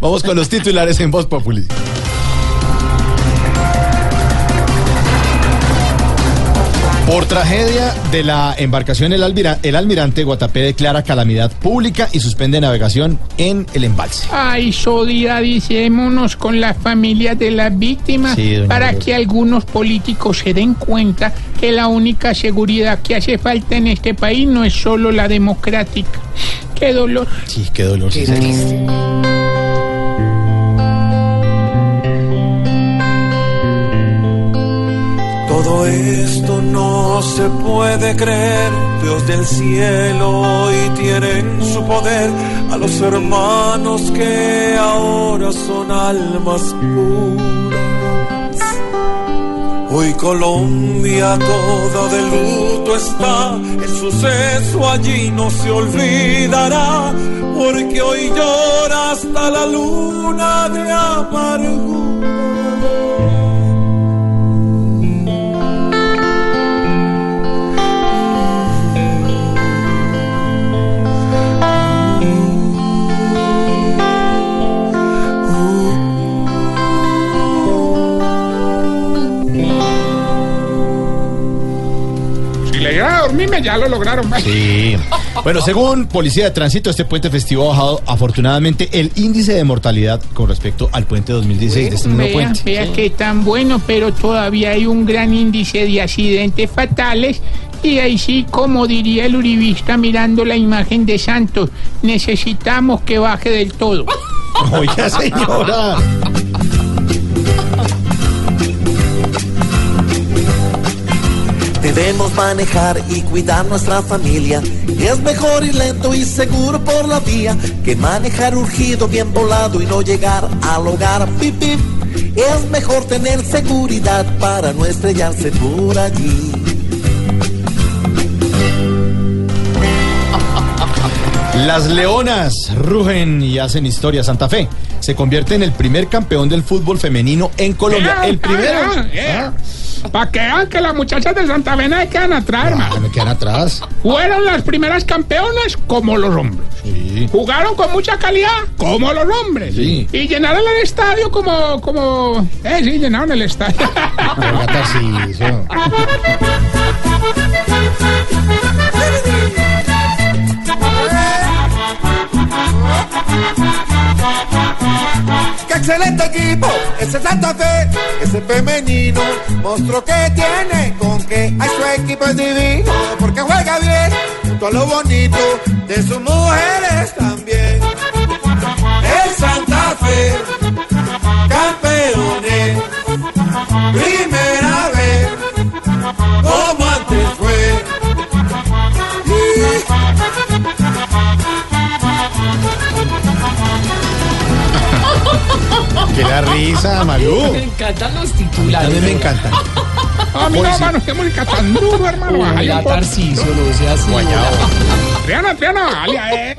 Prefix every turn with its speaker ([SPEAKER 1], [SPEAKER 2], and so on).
[SPEAKER 1] Vamos con los titulares en Voz Populi. Por tragedia de la embarcación El, Almira- el Almirante, Guatapé declara calamidad pública y suspende navegación en el embalse.
[SPEAKER 2] Ay, solidaricémonos con las familias de las víctimas
[SPEAKER 1] Sí, doña
[SPEAKER 2] para que algunos políticos se den cuenta que la única seguridad que hace falta en este país no es solo la democrática. Qué dolor.
[SPEAKER 1] Sí, qué dolor. sí,
[SPEAKER 3] no se puede creer. Dios del cielo hoy tiene en su poder a los hermanos que ahora son almas puras. Hoy Colombia toda de luto está, el suceso allí no se olvidará, porque hoy llora hasta la luna de amargura.
[SPEAKER 2] Le iba a dormirme, ya lo lograron.
[SPEAKER 1] Sí. Bueno, según Policía de Tránsito, este puente festivo ha bajado afortunadamente el índice de mortalidad con respecto al puente 2016 de este mismo
[SPEAKER 2] Vea,
[SPEAKER 1] puente.
[SPEAKER 2] vea que tan bueno, pero todavía hay un gran índice de accidentes fatales. Y ahí sí, como diría el uribista mirando la imagen de Santos, necesitamos que baje del todo.
[SPEAKER 1] Oiga, señora.
[SPEAKER 4] Debemos manejar y cuidar nuestra familia. Es mejor ir lento y seguro por la vía que manejar urgido, bien volado y no llegar al hogar. Pip, pip. Es mejor tener seguridad para no estrellarse por allí.
[SPEAKER 1] Las Leonas rugen y hacen historia. Santa Fe se convierte en el primer campeón del fútbol femenino en Colombia. El primero. Ah,
[SPEAKER 2] Para que vean que las muchachas de Santa Fe no quedan atrás, hermano.
[SPEAKER 1] me quedan atrás.
[SPEAKER 2] Fueron las primeras campeonas como los hombres.
[SPEAKER 1] Sí.
[SPEAKER 2] Jugaron con mucha calidad como los hombres.
[SPEAKER 1] Sí.
[SPEAKER 2] Y llenaron el estadio como, como... Eh, sí, llenaron el estadio.
[SPEAKER 3] ¡Qué excelente equipo! Ese Santa Fe, ese femenino, monstruo que tiene con que ay, su equipo es divino, porque juega bien, junto a lo bonito de sus mujeres también.
[SPEAKER 1] Que la risa, Malú.
[SPEAKER 5] Me encantan los titulares.
[SPEAKER 1] También me encantan.
[SPEAKER 2] A mí no, hermano, que muy tan duro, hermano. Bájale
[SPEAKER 5] Oiga,
[SPEAKER 2] un poco.
[SPEAKER 5] Tarcisio, lo sea así.
[SPEAKER 1] Guayabo.
[SPEAKER 2] Triana, Triana, bájale a él.